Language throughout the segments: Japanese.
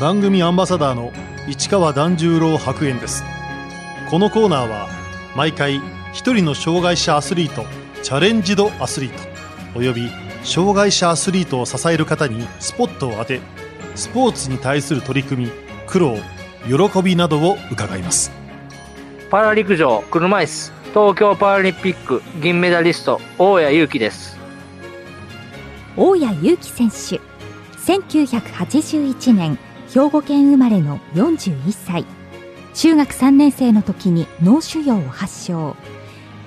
番組アンバサダーの市川團十郎白猿です。このコーナーは毎回一人の障害者アスリートチャレンジドアスリートおよび障害者アスリートを支える方にスポットを当てスポーツに対する取り組み苦労喜びなどを伺います。パラ陸上車椅子東京パラリンピック銀メダリスト大谷祐樹です。大谷祐樹選手1981年兵庫県生まれの41歳。中学3年生の時に脳腫瘍を発症。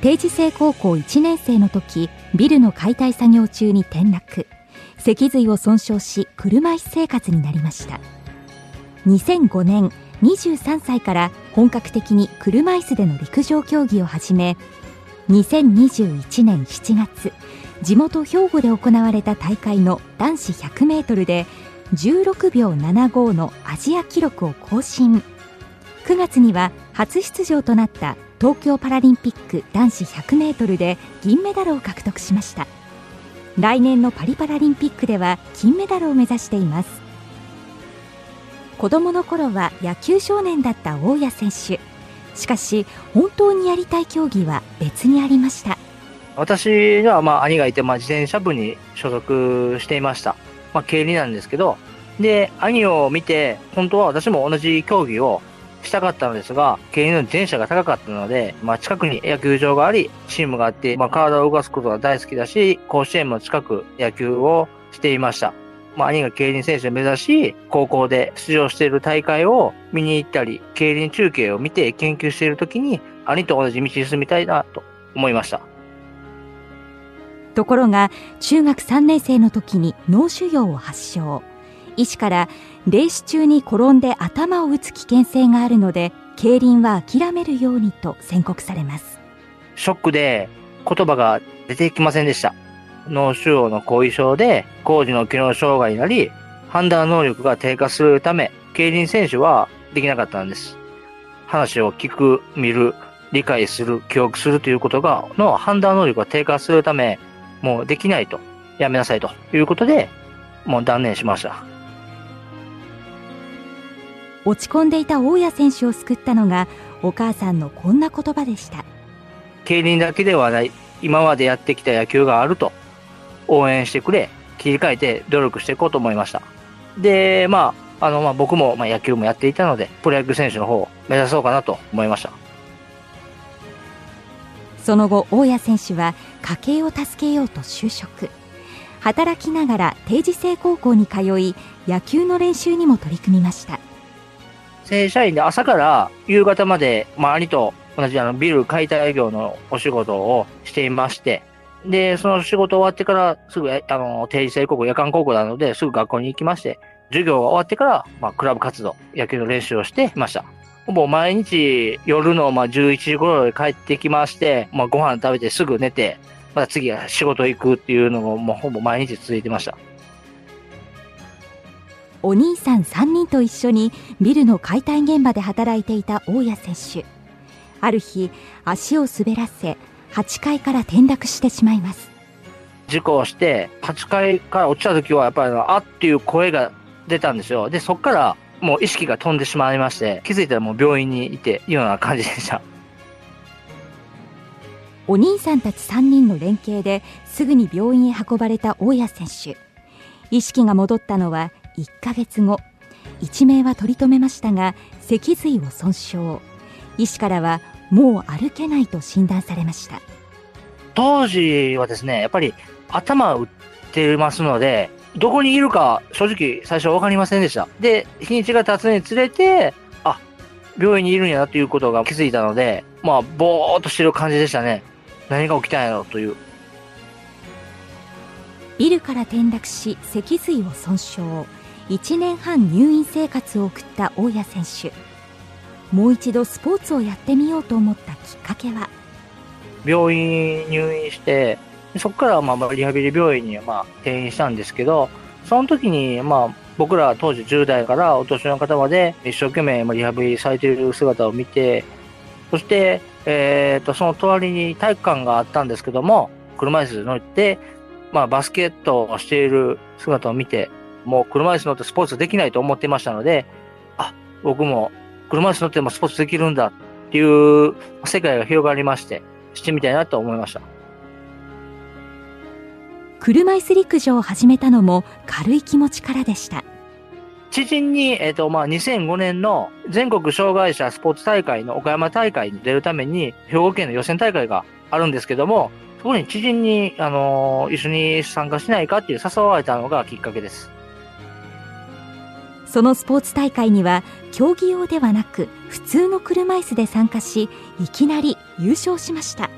定時制高校1年生の時ビルの解体作業中に転落。脊髄を損傷し車椅子生活になりました。2005年23歳から本格的に車椅子での陸上競技を始め2021年7月地元兵庫で行われた大会の男子 100m で16秒75のアジア記録を更新。9月には初出場となった東京パラリンピック男子 100m で銀メダルを獲得しました。来年のパリパラリンピックでは金メダルを目指しています。子供の頃は野球少年だった大谷選手。しかし本当にやりたい競技は別にありました。私にはまあ兄がいて、まあ、自転車部に所属していました。まあ、経理なんですけど、で、兄を見て、本当は私も同じ競技をしたかったのですが、経理の自転車が高かったので、まあ、近くに野球場があり、チームがあって、まあ、体を動かすことが大好きだし、甲子園も近く野球をしていました。まあ、兄が競輪選手を目指し、高校で出場している大会を見に行ったり、競輪中継を見て研究しているときに、兄と同じ道に進みたいなと思いました。ところが中学3年生の時に脳腫瘍を発症。医師からレース中に転んで頭を打つ危険性があるので競輪は諦めるようにと宣告されます。ショックで言葉が出てきませんでした。脳腫瘍の後遺症で工事の機能障害になり判断能力が低下するため競輪選手はできなかったんです。話を聞く見る理解する記憶するということがの判断能力が低下するためもうできないと、やめなさいということで、もう断念しました。落ち込んでいた大谷選手を救ったのが、お母さんのこんな言葉でした。競輪だけではない、今までやってきた野球があると、応援してくれ、切り替えて努力していこうと思いました。で、まあ、あの、まあ、僕も、まあ、野球もやっていたので、プロ野球選手の方を目指そうかなと思いました。その後大谷選手は家計を助けようと就職働きながら定時制高校に通い野球の練習にも取り組みました正社員で朝から夕方まで周りと同じあのビル解体業のお仕事をしていましてで、その仕事終わってからすぐ、あの、定時制高校、夜間高校なので、すぐ学校に行きまして、授業が終わってから、まあ、クラブ活動、野球の練習をしていました。ほぼ毎日夜のまあ11時頃で帰ってきまして、まあ、ご飯食べてすぐ寝て、また次は仕事行くっていうのがもうほぼ毎日続いてました。お兄さん3人と一緒にビルの解体現場で働いていた大谷選手。ある日、足を滑らせ、8階から転落してしまいます。事故をして、8階から落ちた時はやっぱりあっていう声が出たんですよ。で、そこからもう意識が飛んでしまいまして、気づいたらもう病院にいて、いうような感じでした。お兄さんたち3人の連携ですぐに病院へ運ばれた大谷選手。意識が戻ったのは1ヶ月後。一命は取り留めましたが、脊髄を損傷。医師からはもう歩けないと診断されました。当時はですね、やっぱり頭を打ってますので、どこにいるか正直最初は分かりませんでした。で、日にちが経つにつれて、あ、病院にいるんやなということが気づいたので、まあ、ぼーっとしてる感じでしたね。何が起きたんやろという。ビルから転落し、脊髄を損傷。1年半入院生活を送った大谷選手。もう一度スポーツをやってみようと思ったきっかけは？病院入院して、そこからまあリハビリ病院にまあ転院したんですけど、その時にまあ僕ら当時10代からお年の方まで一生懸命リハビリされている姿を見て、そして、えっ、と、その隣に体育館があったんですけども、車椅子乗って、まあバスケットをしている姿を見て、もう車椅子乗ってスポーツできないと思ってましたので、あ、僕も車椅子乗ってもスポーツできるんだっていう世界が広がりまして、してみたいなと思いました。車椅子陸上を始めたのも軽い気持ちからでした。知人に、えっ、ー、と、まあ、2005年の全国障害者スポーツ大会の岡山大会に出るために、兵庫県の予選大会があるんですけども、そこに知人に、あのー、一緒に参加しないかっていう誘われたのがきっかけです。そのスポーツ大会には、競技用ではなく、普通の車椅子で参加し、いきなり優勝しました。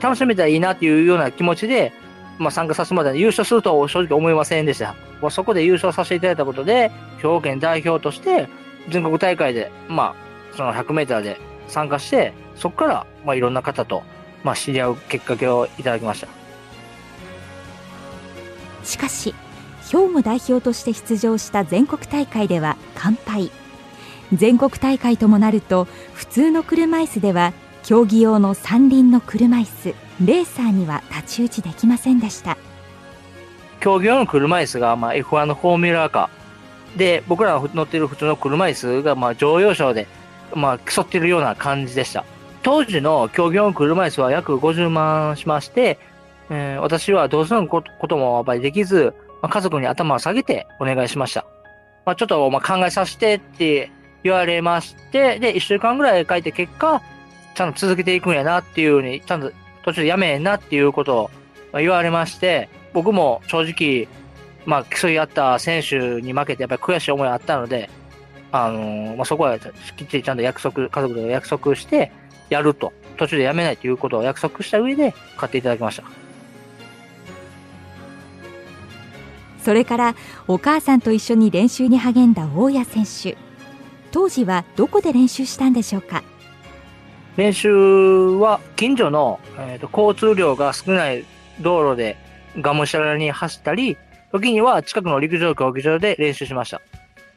楽しめたらいいなっていうような気持ちで、まあ、参加させてもらった優勝するとは正直思いませんでした。もうそこで優勝させていただいたことで、兵庫県代表として全国大会で、まあ、その100メーターで参加して、そこから、まあ、いろんな方と、まあ、知り合うきっかけをいただきました。しかし、兵庫代表として出場した全国大会では完敗。全国大会ともなると、普通の車椅子では競技用の三輪の車椅子レーサーには太刀打ちできませんでした競技用の車椅子が、まあ、F1 のフォーミュラーカーで僕らが乗っている普通の車椅子が、まあ、乗用車で、まあ、競ってるような感じでした当時の競技用の車椅子は約50万しまして、えー、私はどうすることもやっぱりできず、まあ、家族に頭を下げてお願いしました。まあ、ちょっとまあ考えさせてって言われまして、で、1週間ぐらい書いて結果、ちゃんと続けていくんやなっていうふうに、ちゃんと途中でやめんなっていうことを言われまして、僕も正直、まあ、競い合った選手に負けて、やっぱり悔しい思いがあったので、あのー、まあ、そこはきっちりちゃんと約束、家族で約束して、やると、途中でやめないということを約束した上で買っていただきました。それからお母さんと一緒に練習に励んだ大谷選手。当時はどこで練習したんでしょうか？練習は近所の、えーと、交通量が少ない道路でがむしゃらに走ったり、時には近くの陸上競技場で練習しました。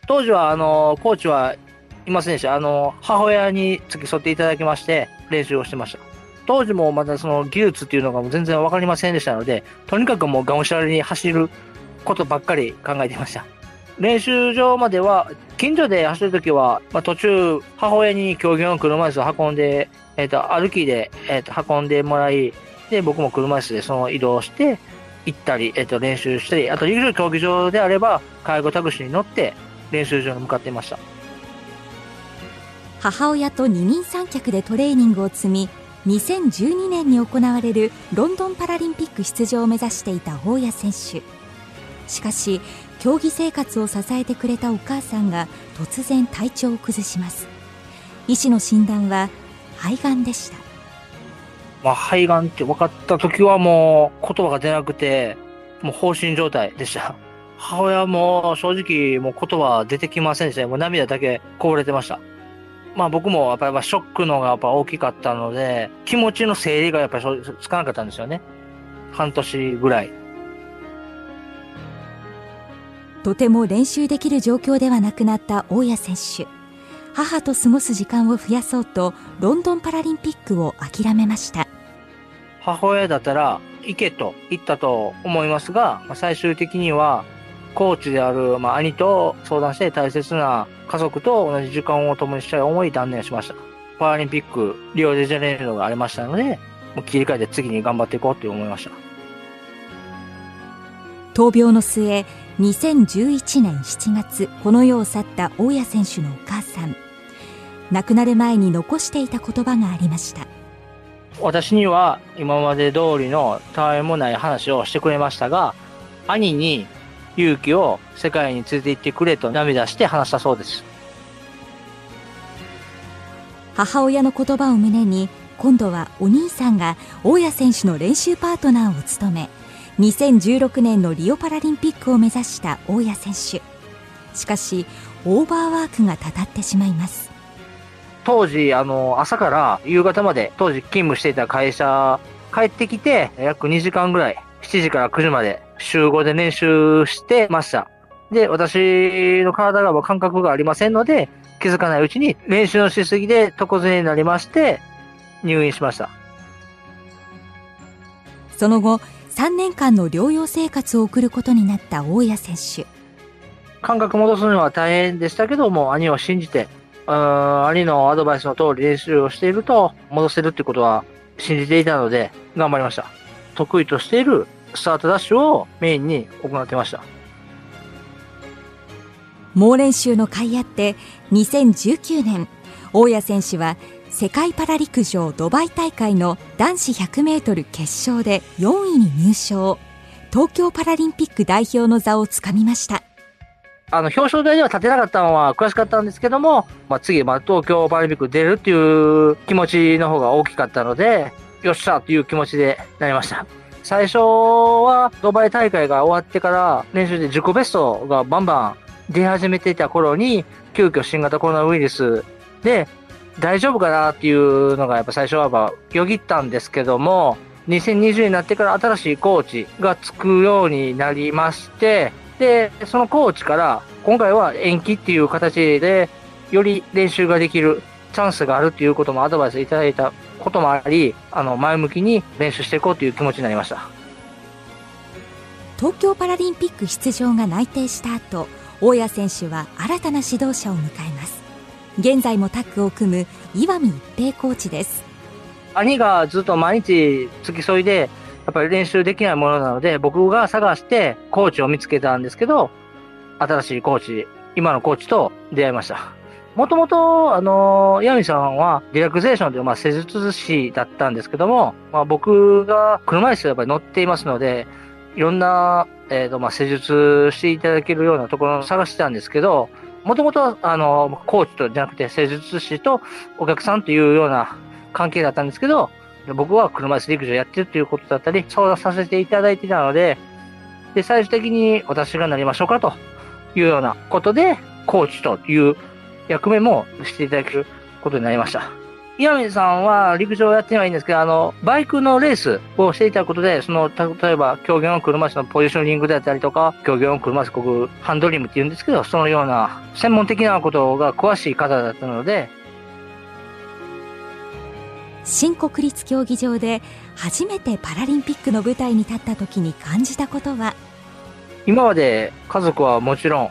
当時は、あの、コーチはいませんでした。あの、母親に付き添っていただきまして、練習をしてました。当時もまたその技術っていうのが全然わかりませんでしたので、とにかくもうがむしゃらに走ることばっかり考えていました。練習場までは、近所で走るときは、まあ、途中、母親に競技用の車椅子を運んで、えっ、ー、と、歩きで、えっ、ー、と、運んでもらい、で、僕も車椅子でその移動して、行ったり、えっ、ー、と、練習したり、あと、陸上競技場であれば、介護タクシーに乗って、練習場に向かっていました。母親と二人三脚でトレーニングを積み、2012年に行われるロンドンパラリンピック出場を目指していた大谷選手。しかし競技生活を支えてくれたお母さんが突然体調を崩します。医師の診断は肺がんでした。まあ、肺がんって分かった時はもう言葉が出なくてもう放心状態でした。母親も正直もう言葉出てきませんでしたもう涙だけこぼれてました。まあ僕もやっぱりショックのがやっぱ大きかったので気持ちの整理がやっぱりつかなかったんですよね。半年ぐらい。とても練習できる状況ではなくなった大谷選手。母と過ごす時間を増やそうとロンドンパラリンピックを諦めました。母親だったら行けと言ったと思いますが最終的にはコーチである、まあ、兄と相談して大切な家族と同じ時間を共にしたい思い断念しました。パラリンピックリオデジャネイロがありましたのでもう切り替えて次に頑張っていこうと思いました。闘病の末2011年7月この世を去った大谷選手のお母さん。亡くなる前に残していた言葉がありました。私には今まで通りのたわいもない話をしてくれましたが兄に勇気を世界に連れて行ってくれと涙して話したそうです。母親の言葉を胸に今度はお兄さんが大谷選手の練習パートナーを務め2016年のリオパラリンピックを目指した大谷選手。しかしオーバーワークがたたってしまいます。当時あの朝から夕方まで当時勤務していた会社帰ってきて約2時間ぐらい7時から9時まで週5で練習してました。で私の体が感覚がありませんので気づかないうちに練習のしすぎで床ずれになりまして入院しました。その後3年間の療養生活を送ることになった大谷選手感覚戻すのは大変でしたけども、兄を信じて、うん兄のアドバイスの通り練習をしていると戻せるってことは信じていたので頑張りました。得意としているスタートダッシュをメインに行ってました。猛練習の甲斐あって2019年大谷選手は世界パラ陸上ドバイ大会の男子 100m 決勝で4位に入賞。東京パラリンピック代表の座をつかみました。あの表彰台では立てなかったのは悔しかったんですけども、まあ、次、まあ、東京パラリンピック出るっていう気持ちの方が大きかったのでよっしゃという気持ちでなりました。最初はドバイ大会が終わってから練習で自己ベストがバンバン出始めていた頃に、急遽新型コロナウイルスで大丈夫かなっていうのがやっぱ最初はよぎったんですけども、2020になってから新しいコーチがつくようになりまして、で、そのコーチから今回は延期っていう形でより練習ができるチャンスがあるっていうこともアドバイスいただいたこともあり、あの、前向きに練習していこうという気持ちになりました。東京パラリンピック出場が内定した後、大谷選手は新たな指導者を迎えます現在もタッグを組む岩見一平コーチです。兄がずっと毎日付き添いでやっぱり練習できないものなので僕が探してコーチを見つけたんですけど新しいコーチ今のコーチと出会いました。もともと、あの、ヤミさんは、リラクゼーションという、まあ、施術師だったんですけども、まあ、僕が車椅子やっぱり乗っていますので、いろんなえっ、ー、と、まあ、施術していただけるようなところを探してたんですけど、もともと、あの、コーチとじゃなくて、施術師とお客さんというような関係だったんですけど、僕は車椅子陸上やってるということだったり、相談させていただいてたので、で、最終的に私がなりましょうかというようなことで、コーチという役目もしていただけることになりました。岩見さんは陸上をやってないんですけど、あの、バイクのレースをしていたことで、その、例えば、競技用の車椅子のポジショニングであったりとか、競技用の車椅子ここハンドリムって言うんですけど、そのような専門的なことが詳しい方だったので、新国立競技場で初めてパラリンピックの舞台に立った時に感じたことは？今まで家族はもちろん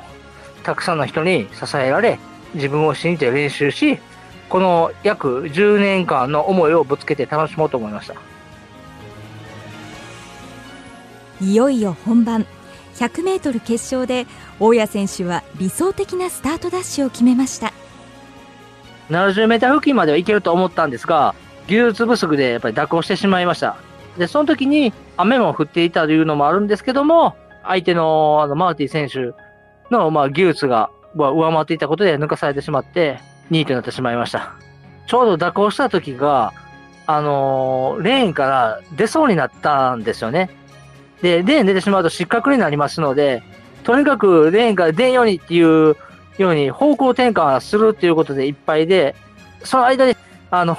たくさんの人に支えられ自分を信じて練習しこの約10年間の思いをぶつけて楽しもうと思いました。いよいよ本番。100m 決勝で大谷選手は理想的なスタートダッシュを決めました。70m 付近までは行けると思ったんですが技術不足でやっぱり蛇行してしまいました。でその時に雨も降っていたというのもあるんですけども相手のあのマーティ選手のまあ技術が上回っていたことで抜かされてしまって2位となってしまいました。ちょうど蛇行した時が、あのー、レーンから出そうになったんですよね。で、レーン出てしまうと失格になりますので、とにかくレーンから出んようにっていうように方向転換するっていうことでいっぱいで、その間に、あの、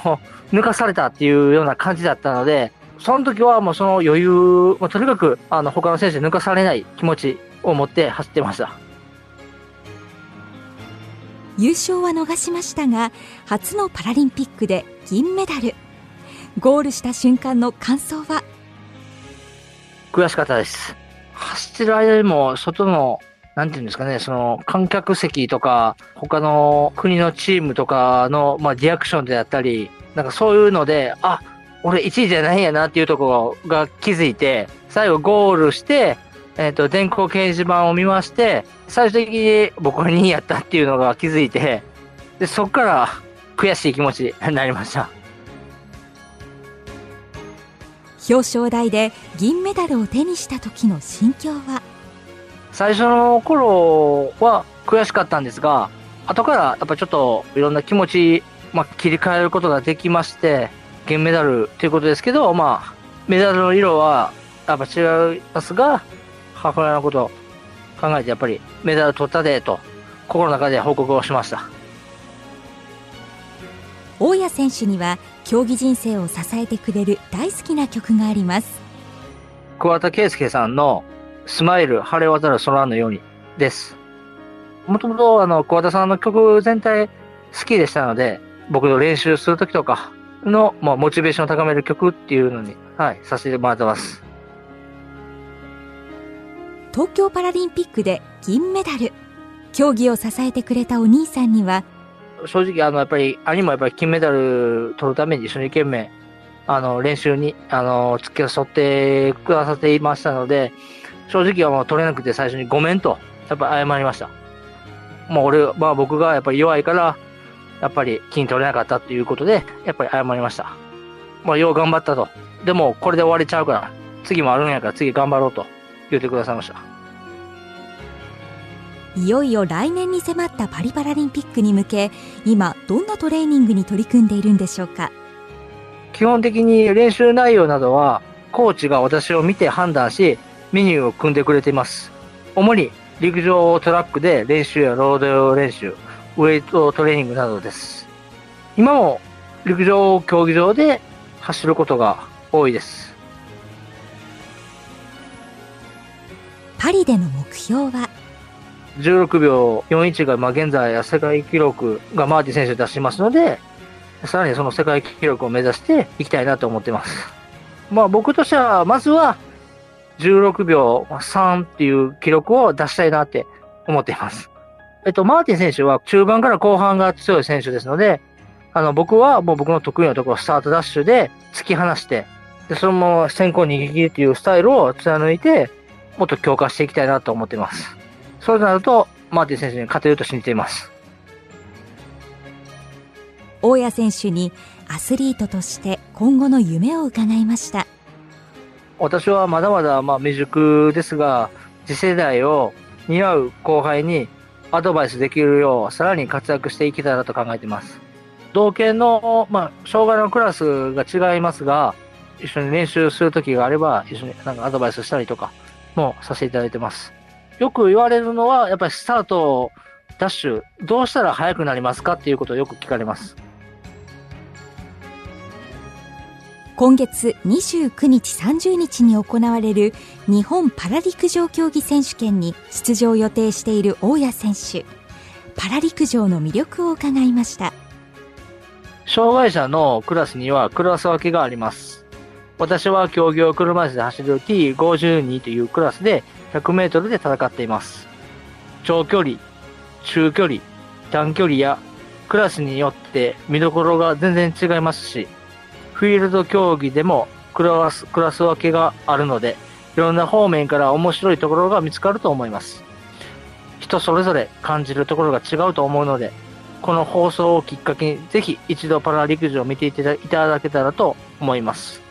抜かされたっていうような感じだったので、その時はもうその余裕、もうとにかく、あの、他の選手に抜かされない気持ちを持って走ってました。優勝は逃しましたが初のパラリンピックで銀メダル。ゴールした瞬間の感想は？悔しかったです。走ってる間でも外のなんていうんですかね、その観客席とか、他の国のチームとかの、まあ、リアクションであったり、なんかそういうので、あ、俺1位じゃないんやなっていうところが気づいて、最後ゴールして、えっ、ー、と、電光掲示板を見まして、最終的に僕は2位やったっていうのが気づいて、で、そこから悔しい気持ちになりました。表彰台で銀メダルを手にした時の心境は？最初の頃は悔しかったんですが、後からやっぱちょっといろんな気持ち、まあ、切り替えることができまして、銀メダルということですけど、まあ、メダルの色はやっぱ違いますが、母親のことを考えてやっぱりメダル取ったでと心の中で報告をしました。大谷選手には競技人生を支えてくれる大好きな曲があります。桑田佳祐さんのスマイル晴れ渡る空のようにです。もともとあの桑田さんの曲全体好きでしたので僕の練習するときとかの、まあ、モチベーションを高める曲っていうのに、はい、させてもらってます。東京パラリンピックで銀メダル競技を支えてくれたお兄さんには正直、あの、やっぱり、兄もやっぱり金メダル取るために一生懸命、あの、練習に、あの、付き添ってくださっていましたので、正直はもう取れなくて最初にごめんと、やっぱ謝りました。もう俺、まあ僕がやっぱり弱いから、やっぱり金取れなかったっていうことで、やっぱり謝りました。まあ、よう頑張ったと。でも、これで終わりちゃうから、次もあるんやから次頑張ろうと言ってくださいました。いよいよ来年に迫ったパリパラリンピックに向け今どんなトレーニングに取り組んでいるんでしょうか？基本的に練習内容などはコーチが私を見て判断しメニューを組んでくれています。主に陸上トラックで練習やロード練習ウェイトトレーニングなどです。今も陸上競技場で走ることが多いですパリでの目標は？16秒41が、まあ、現在世界記録がマーティ選手出しますので、さらにその世界記録を目指していきたいなと思ってます。まあ僕としては、まずは16秒3っていう記録を出したいなって思っています。えっと、マーティン選手は中盤から後半が強い選手ですので、あの、僕はもう僕の得意なところ、スタートダッシュで突き放して、で、そのまま先行逃げ切りっていうスタイルを貫いて、もっと強化していきたいなと思っています。そうなると、マーティン選手に勝てると信じています。大谷選手にアスリートとして今後の夢を伺いました。私はまだまだまあ未熟ですが、次世代を担う後輩にアドバイスできるよう、さらに活躍していけたらと考えています。同県の、まあ、障害のクラスが違いますが、一緒に練習する時があれば、一緒になんかアドバイスしたりとかもさせていただいてます。よく言われるのは、やっぱりスタート、ダッシュ、どうしたら速くなりますかっていうことをよく聞かれます。今月29日30日に行われる日本パラ陸上競技選手権に出場予定している大谷選手パラ陸上の魅力を伺いました障害者のクラスにはクラス分けがあります私は競技用車椅子で走る T52 というクラスで100メートルで戦っています。長距離、中距離、短距離やクラスによって見どころが全然違いますし、フィールド競技でもクラスクラス分けがあるので、いろんな方面から面白いところが見つかると思います。人それぞれ感じるところが違うと思うので、この放送をきっかけにぜひ一度パラ陸上を見ていただけたらと思います。